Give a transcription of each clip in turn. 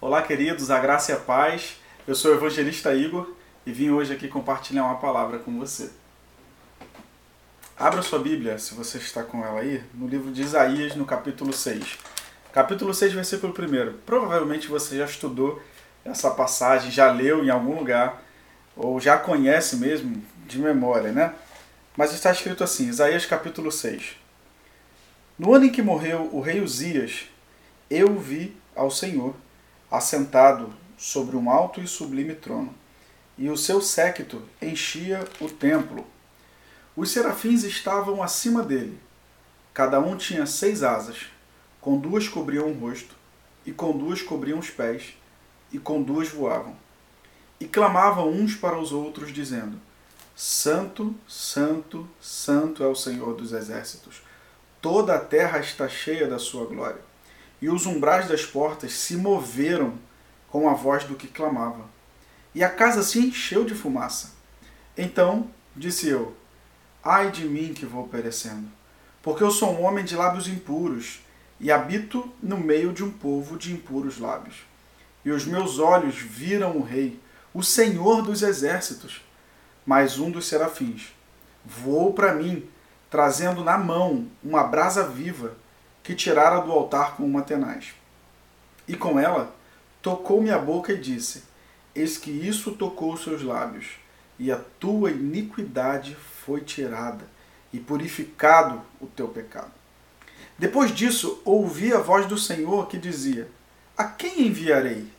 Olá, queridos, a graça e a paz. Eu sou o evangelista Igor e vim hoje aqui compartilhar uma palavra com você. Abra sua Bíblia, se você está com ela aí, no livro de Isaías, no capítulo 6. Capítulo 6, versículo 1. Provavelmente você já estudou essa passagem, já leu em algum lugar, ou já conhece mesmo de memória, né? Mas está escrito assim, Isaías capítulo 6. No ano em que morreu o rei Uzias, eu vi ao Senhor assentado sobre um alto e sublime trono, e o seu séquito enchia o templo. Os serafins estavam acima dele. Cada um tinha seis asas. Com duas cobriam o rosto, e com duas cobriam os pés, e com duas voavam. E clamavam uns para os outros, dizendo: Santo, Santo, Santo é o Senhor dos exércitos. Toda a terra está cheia da sua glória. E os umbrais das portas se moveram com a voz do que clamava. E a casa se encheu de fumaça. Então disse eu: Ai de mim que vou perecendo, porque eu sou um homem de lábios impuros e habito no meio de um povo de impuros lábios. E os meus olhos viram o Rei, o Senhor dos exércitos. Mas um dos serafins voou para mim, trazendo na mão uma brasa viva que tirara do altar com uma tenaz. E com ela tocou minha boca e disse: Eis que isso tocou os seus lábios, e a tua iniquidade foi tirada, e purificado o teu pecado. Depois disso, ouvi a voz do Senhor que dizia: A quem enviarei?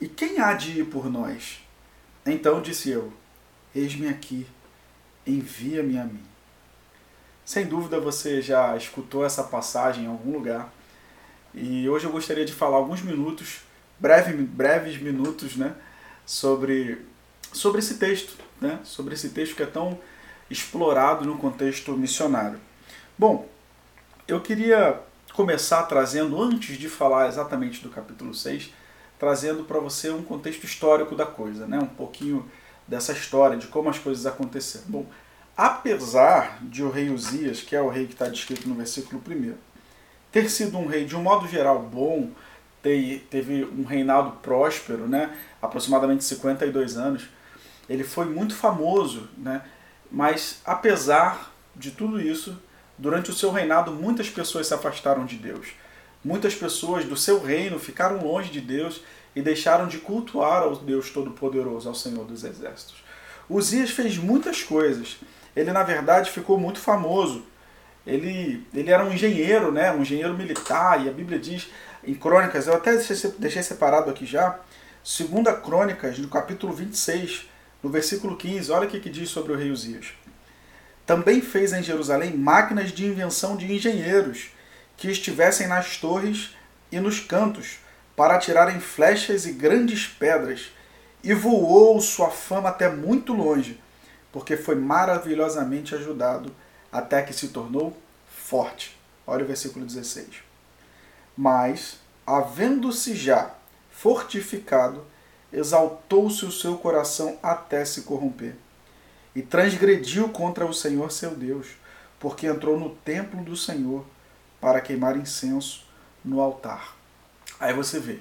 E quem há de ir por nós? Então disse eu: Eis-me aqui, envia-me a mim. Sem dúvida você já escutou essa passagem em algum lugar. E hoje eu gostaria de falar alguns minutos, breve, breves minutos, né, sobre, sobre esse texto, né, sobre esse texto que é tão explorado no contexto missionário. Bom, eu queria começar trazendo, antes de falar exatamente do capítulo 6, trazendo para você um contexto histórico da coisa, né? um pouquinho dessa história, de como as coisas aconteceram. Bom, apesar de o rei Uzias, que é o rei que está descrito no versículo 1, ter sido um rei de um modo geral bom, teve um reinado próspero, né? aproximadamente 52 anos, ele foi muito famoso, né? mas apesar de tudo isso, durante o seu reinado muitas pessoas se afastaram de Deus. Muitas pessoas do seu reino ficaram longe de Deus e deixaram de cultuar ao Deus Todo-Poderoso, ao Senhor dos Exércitos. Uzias fez muitas coisas. Ele, na verdade, ficou muito famoso. Ele, ele era um engenheiro, né? um engenheiro militar, e a Bíblia diz em Crônicas, eu até deixei, separado aqui já, segunda Crônicas, no capítulo 26, no versículo 15, olha o que, que diz sobre o rei Uzias. Também fez em Jerusalém máquinas de invenção de engenheiros, que estivessem nas torres e nos cantos, para atirarem flechas e grandes pedras, e voou sua fama até muito longe, porque foi maravilhosamente ajudado até que se tornou forte. Olha o versículo 16. Mas, havendo-se já fortificado, exaltou-se o seu coração até se corromper, e transgrediu contra o Senhor seu Deus, porque entrou no templo do Senhor para queimar incenso no altar. Aí você vê,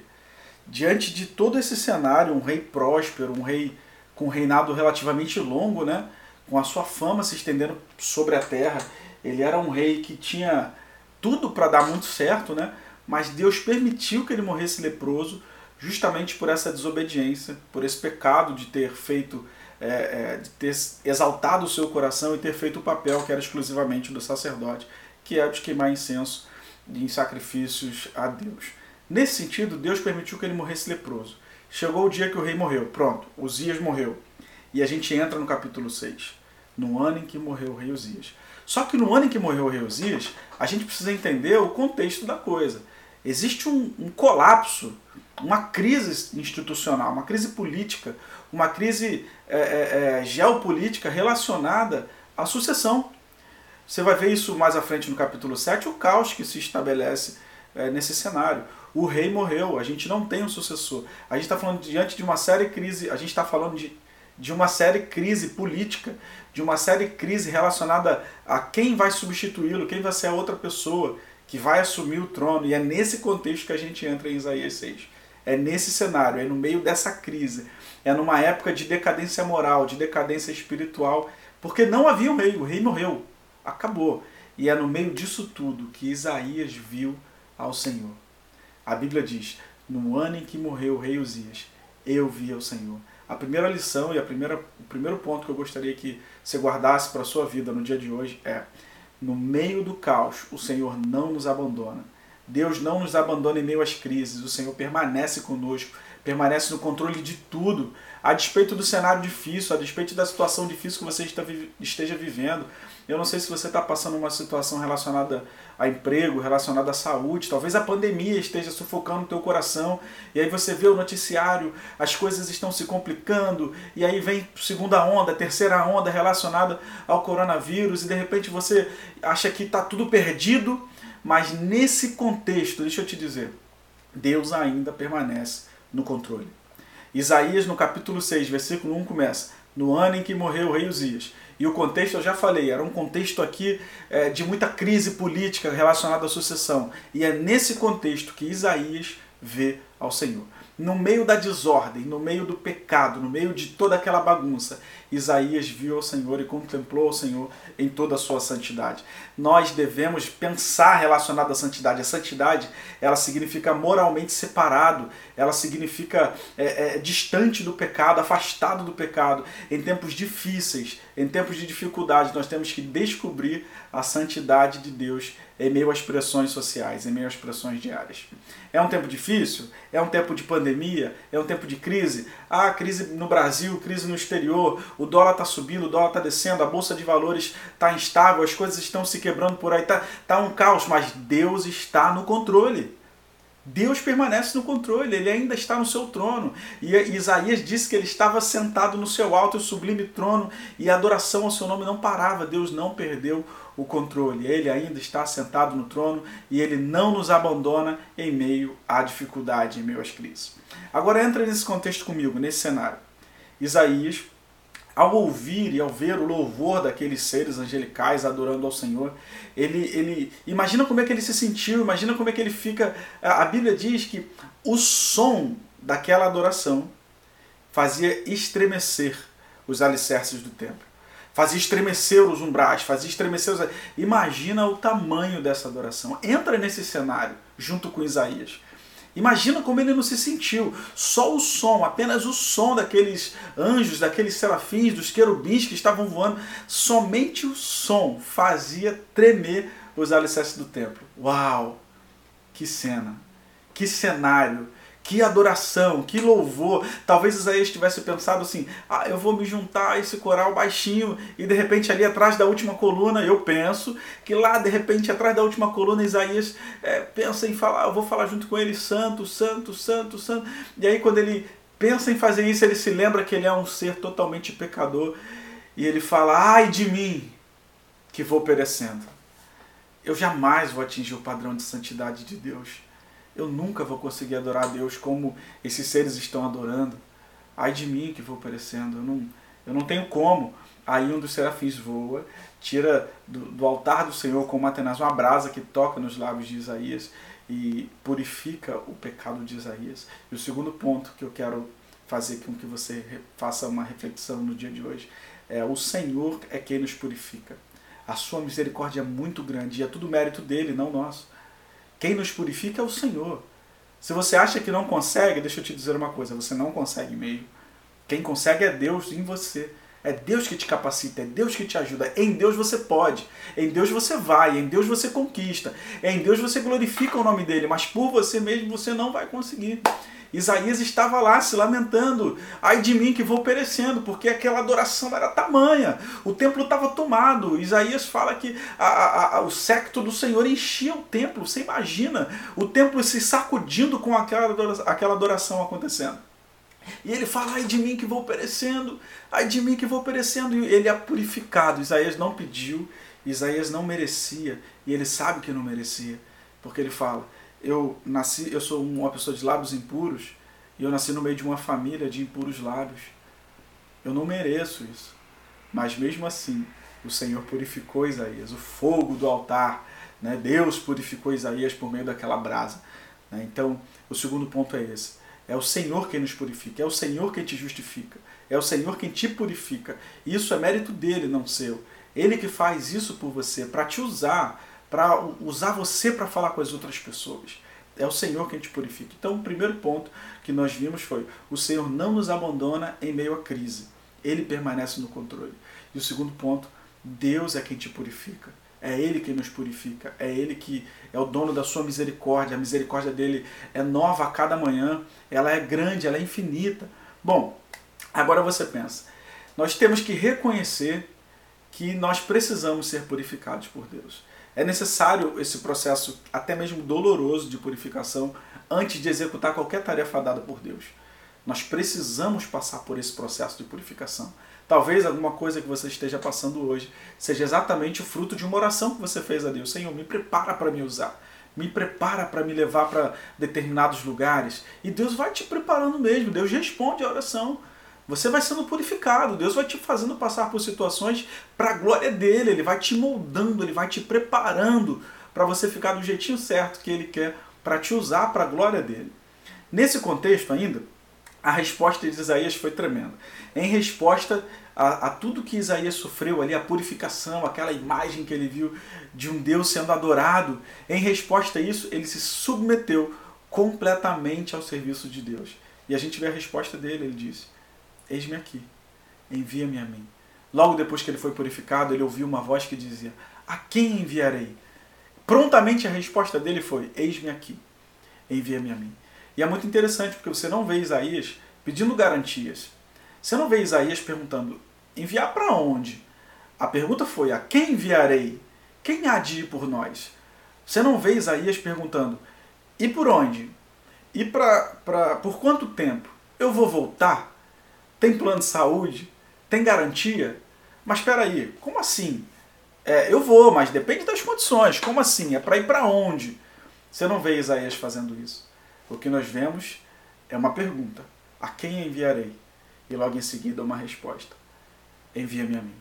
diante de todo esse cenário, um rei próspero, um rei com um reinado relativamente longo, né, com a sua fama se estendendo sobre a terra, ele era um rei que tinha tudo para dar muito certo, né, mas Deus permitiu que ele morresse leproso justamente por essa desobediência, por esse pecado de ter feito, é, é, de ter exaltado o seu coração e ter feito o papel que era exclusivamente do sacerdote que é de queimar incenso em sacrifícios a Deus. Nesse sentido, Deus permitiu que ele morresse leproso. Chegou o dia que o rei morreu, pronto, Uzias morreu. E a gente entra no capítulo 6, no ano em que morreu o rei Uzias. Só que no ano em que morreu o rei Uzias, a gente precisa entender o contexto da coisa. Existe um, um colapso, uma crise institucional, uma crise política, uma crise é, é, é, geopolítica relacionada à sucessão você vai ver isso mais à frente no capítulo 7, o caos que se estabelece é, nesse cenário. O rei morreu, a gente não tem um sucessor. A gente está falando diante de uma séria crise, a gente está falando de, de uma série crise política, de uma série crise relacionada a quem vai substituí-lo, quem vai ser a outra pessoa que vai assumir o trono. E é nesse contexto que a gente entra em Isaías 6. É nesse cenário, é no meio dessa crise. É numa época de decadência moral, de decadência espiritual, porque não havia um rei, o rei morreu, acabou. E é no meio disso tudo que Isaías viu ao Senhor. A Bíblia diz: No ano em que morreu o rei Uzias, eu vi ao Senhor. A primeira lição e a primeira, o primeiro ponto que eu gostaria que você guardasse para a sua vida no dia de hoje é: no meio do caos, o Senhor não nos abandona. Deus não nos abandona em meio às crises, o Senhor permanece conosco, permanece no controle de tudo, a despeito do cenário difícil, a despeito da situação difícil que você esteja vivendo. Eu não sei se você está passando uma situação relacionada a emprego, relacionada à saúde, talvez a pandemia esteja sufocando o teu coração, e aí você vê o noticiário, as coisas estão se complicando, e aí vem segunda onda, terceira onda relacionada ao coronavírus, e de repente você acha que está tudo perdido, mas nesse contexto, deixa eu te dizer, Deus ainda permanece no controle. Isaías, no capítulo 6, versículo 1, começa: No ano em que morreu o rei Uzias. E o contexto eu já falei, era um contexto aqui é, de muita crise política relacionada à sucessão. E é nesse contexto que Isaías vê ao Senhor no meio da desordem, no meio do pecado, no meio de toda aquela bagunça, Isaías viu o Senhor e contemplou o Senhor em toda a sua santidade. Nós devemos pensar relacionado à santidade. A santidade, ela significa moralmente separado, ela significa é, é, distante do pecado, afastado do pecado. Em tempos difíceis, em tempos de dificuldade, nós temos que descobrir a santidade de Deus em meio às pressões sociais, em meio às pressões diárias. É um tempo difícil? É um tempo de pandemia? É um tempo de crise? Ah, crise no Brasil, crise no exterior, o dólar está subindo, o dólar está descendo, a bolsa de valores está instável, as coisas estão se quebrando por aí, está tá um caos, mas Deus está no controle. Deus permanece no controle, ele ainda está no seu trono. E Isaías disse que ele estava sentado no seu alto e sublime trono e a adoração ao seu nome não parava. Deus não perdeu o controle. Ele ainda está sentado no trono e ele não nos abandona em meio à dificuldade, em meio às crises. Agora entra nesse contexto comigo, nesse cenário. Isaías, ao ouvir e ao ver o louvor daqueles seres angelicais adorando ao Senhor, ele, ele imagina como é que ele se sentiu, imagina como é que ele fica. A Bíblia diz que o som daquela adoração fazia estremecer os alicerces do templo fazia estremecer os umbrais, fazia estremecer os. Imagina o tamanho dessa adoração. Entra nesse cenário junto com Isaías. Imagina como ele não se sentiu. Só o som, apenas o som daqueles anjos, daqueles serafins, dos querubins que estavam voando, somente o som fazia tremer os alicerces do templo. Uau! Que cena! Que cenário! Que adoração, que louvor. Talvez Isaías tivesse pensado assim: ah, eu vou me juntar a esse coral baixinho e de repente ali atrás da última coluna, eu penso que lá de repente atrás da última coluna Isaías é, pensa em falar, eu vou falar junto com ele: Santo, Santo, Santo, Santo. E aí quando ele pensa em fazer isso, ele se lembra que ele é um ser totalmente pecador e ele fala: ai de mim que vou perecendo. Eu jamais vou atingir o padrão de santidade de Deus eu nunca vou conseguir adorar a Deus como esses seres estão adorando. Ai de mim que vou perecendo, eu não, eu não tenho como. Aí um dos serafins voa, tira do, do altar do Senhor com uma tenaz uma brasa que toca nos lábios de Isaías e purifica o pecado de Isaías. E o segundo ponto que eu quero fazer com que você faça uma reflexão no dia de hoje é o Senhor é quem nos purifica. A sua misericórdia é muito grande e é tudo mérito dele, não nosso. Quem nos purifica é o Senhor. Se você acha que não consegue, deixa eu te dizer uma coisa: você não consegue mesmo. Quem consegue é Deus em você. É Deus que te capacita, é Deus que te ajuda. Em Deus você pode, em Deus você vai, em Deus você conquista, em Deus você glorifica o nome dele, mas por você mesmo você não vai conseguir. Isaías estava lá se lamentando, ai de mim que vou perecendo, porque aquela adoração era tamanha, o templo estava tomado. Isaías fala que a, a, a, o secto do Senhor enchia o templo, você imagina o templo se sacudindo com aquela adoração, aquela adoração acontecendo. E ele fala, ai de mim que vou perecendo, ai de mim que vou perecendo. E ele é purificado. Isaías não pediu, Isaías não merecia, e ele sabe que não merecia, porque ele fala: eu nasci, eu sou uma pessoa de lábios impuros e eu nasci no meio de uma família de impuros lábios. Eu não mereço isso. Mas mesmo assim, o Senhor purificou Isaías, o fogo do altar, né? Deus purificou Isaías por meio daquela brasa. Né? Então, o segundo ponto é esse. É o Senhor quem nos purifica, é o Senhor quem te justifica, é o Senhor quem te purifica. Isso é mérito dele, não seu. Ele que faz isso por você, para te usar, para usar você para falar com as outras pessoas. É o Senhor quem te purifica. Então, o primeiro ponto que nós vimos foi: o Senhor não nos abandona em meio à crise. Ele permanece no controle. E o segundo ponto, Deus é quem te purifica. É Ele quem nos purifica. É Ele que é o dono da sua misericórdia. A misericórdia dele é nova a cada manhã. Ela é grande, ela é infinita. Bom, agora você pensa. Nós temos que reconhecer que nós precisamos ser purificados por Deus. É necessário esse processo, até mesmo doloroso, de purificação antes de executar qualquer tarefa dada por Deus. Nós precisamos passar por esse processo de purificação. Talvez alguma coisa que você esteja passando hoje seja exatamente o fruto de uma oração que você fez a Deus. Senhor, me prepara para me usar. Me prepara para me levar para determinados lugares. E Deus vai te preparando mesmo. Deus responde a oração. Você vai sendo purificado, Deus vai te fazendo passar por situações para a glória dele, ele vai te moldando, ele vai te preparando para você ficar do jeitinho certo que ele quer para te usar para a glória dele. Nesse contexto ainda, a resposta de Isaías foi tremenda. Em resposta a, a, tudo que Isaías sofreu ali, a purificação, aquela imagem que ele viu de um Deus sendo adorado, em resposta a isso, ele se submeteu completamente ao serviço de Deus. E a gente vê a resposta dele, ele disse: Eis-me aqui, envia-me a mim. Logo depois que ele foi purificado, ele ouviu uma voz que dizia: A quem enviarei? Prontamente a resposta dele foi: Eis-me aqui, envia-me a mim. E é muito interessante porque você não vê Isaías pedindo garantias. Você não vê Isaías perguntando: enviar para onde? A pergunta foi: a quem enviarei? Quem há de ir por nós? Você não vê Isaías perguntando: e por onde? E pra, pra, por quanto tempo? Eu vou voltar? Tem plano de saúde? Tem garantia? Mas espera aí, como assim? É, eu vou, mas depende das condições. Como assim? É para ir para onde? Você não vê Isaías fazendo isso. O que nós vemos é uma pergunta: a quem enviarei? E logo em seguida uma resposta: envia-me a mim.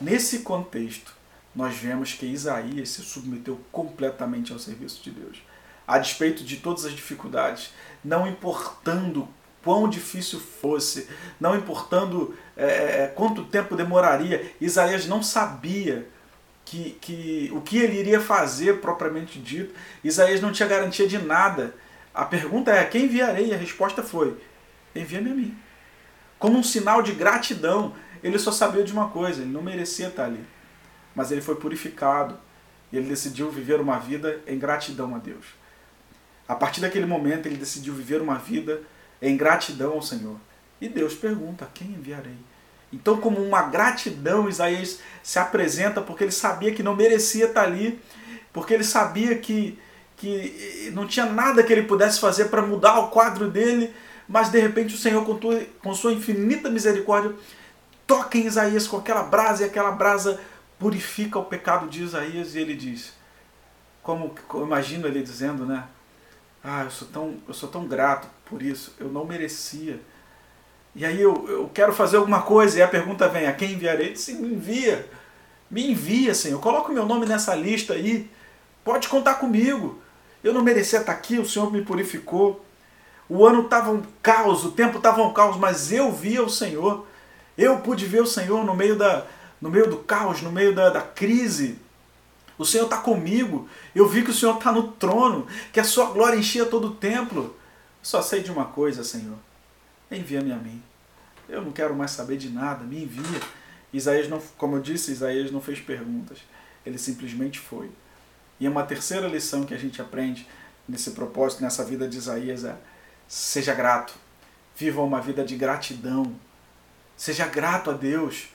Nesse contexto, nós vemos que Isaías se submeteu completamente ao serviço de Deus. A despeito de todas as dificuldades, não importando quão difícil fosse, não importando é, é, é, quanto tempo demoraria, Isaías não sabia que, que o que ele iria fazer propriamente dito. Isaías não tinha garantia de nada. A pergunta é: quem enviarei? E a resposta foi: envia-me a mim. Como um sinal de gratidão, ele só sabia de uma coisa: ele não merecia estar ali. Mas ele foi purificado e ele decidiu viver uma vida em gratidão a Deus. A partir daquele momento, ele decidiu viver uma vida em gratidão ao Senhor. E Deus pergunta: quem enviarei? Então, como uma gratidão, Isaías se apresenta porque ele sabia que não merecia estar ali, porque ele sabia que, que não tinha nada que ele pudesse fazer para mudar o quadro dele, mas de repente o Senhor, com, tua, com sua infinita misericórdia, toca em Isaías com aquela brasa e aquela brasa purifica o pecado de Isaías e ele diz: como eu imagino ele dizendo, né? Ah, eu sou tão, eu sou tão grato por isso, eu não merecia. E aí eu, eu quero fazer alguma coisa e a pergunta vem, a quem enviarei? Disse, me envia, me envia, Senhor, coloca o meu nome nessa lista aí, pode contar comigo. Eu não merecia estar aqui, o Senhor me purificou. O ano estava um caos, o tempo estava um caos, mas eu via o Senhor. Eu pude ver o Senhor no meio, da, no meio do caos, no meio da, da crise. O Senhor está comigo. Eu vi que o Senhor está no trono, que a sua glória enchia todo o templo. Só sei de uma coisa, Senhor. Envia-me a mim. Eu não quero mais saber de nada, me envia. Isaías não, como eu disse, Isaías não fez perguntas. Ele simplesmente foi. E uma terceira lição que a gente aprende nesse propósito, nessa vida de Isaías é: seja grato. Viva uma vida de gratidão. Seja grato a Deus.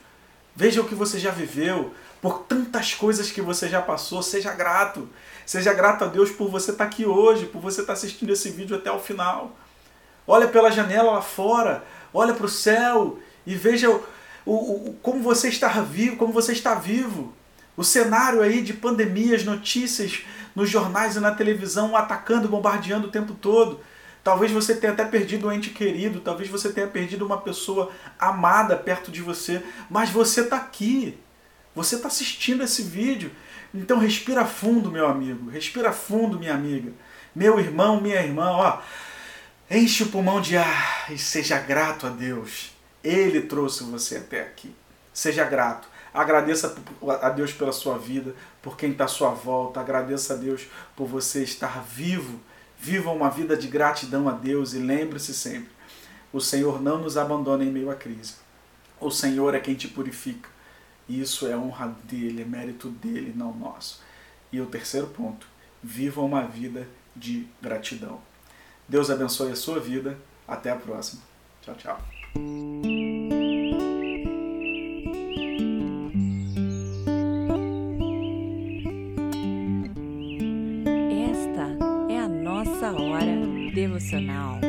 Veja o que você já viveu, por tantas coisas que você já passou. Seja grato. Seja grato a Deus por você estar aqui hoje, por você estar assistindo esse vídeo até o final. Olha pela janela lá fora, olha para o céu e veja o, o, o, como você está vivo, como você está vivo. O cenário aí de pandemias, notícias nos jornais e na televisão atacando, bombardeando o tempo todo. Talvez você tenha até perdido um ente querido, talvez você tenha perdido uma pessoa amada perto de você, mas você está aqui. Você está assistindo esse vídeo. Então respira fundo, meu amigo. Respira fundo, minha amiga. Meu irmão, minha irmã, ó. Enche o pulmão de ar e seja grato a Deus. Ele trouxe você até aqui. Seja grato. Agradeça a Deus pela sua vida, por quem está à sua volta. Agradeça a Deus por você estar vivo. Viva uma vida de gratidão a Deus e lembre-se sempre: o Senhor não nos abandona em meio à crise. O Senhor é quem te purifica. Isso é honra dele, é mérito dele, não nosso. E o terceiro ponto: viva uma vida de gratidão. Deus abençoe a sua vida. Até a próxima. Tchau, tchau. So now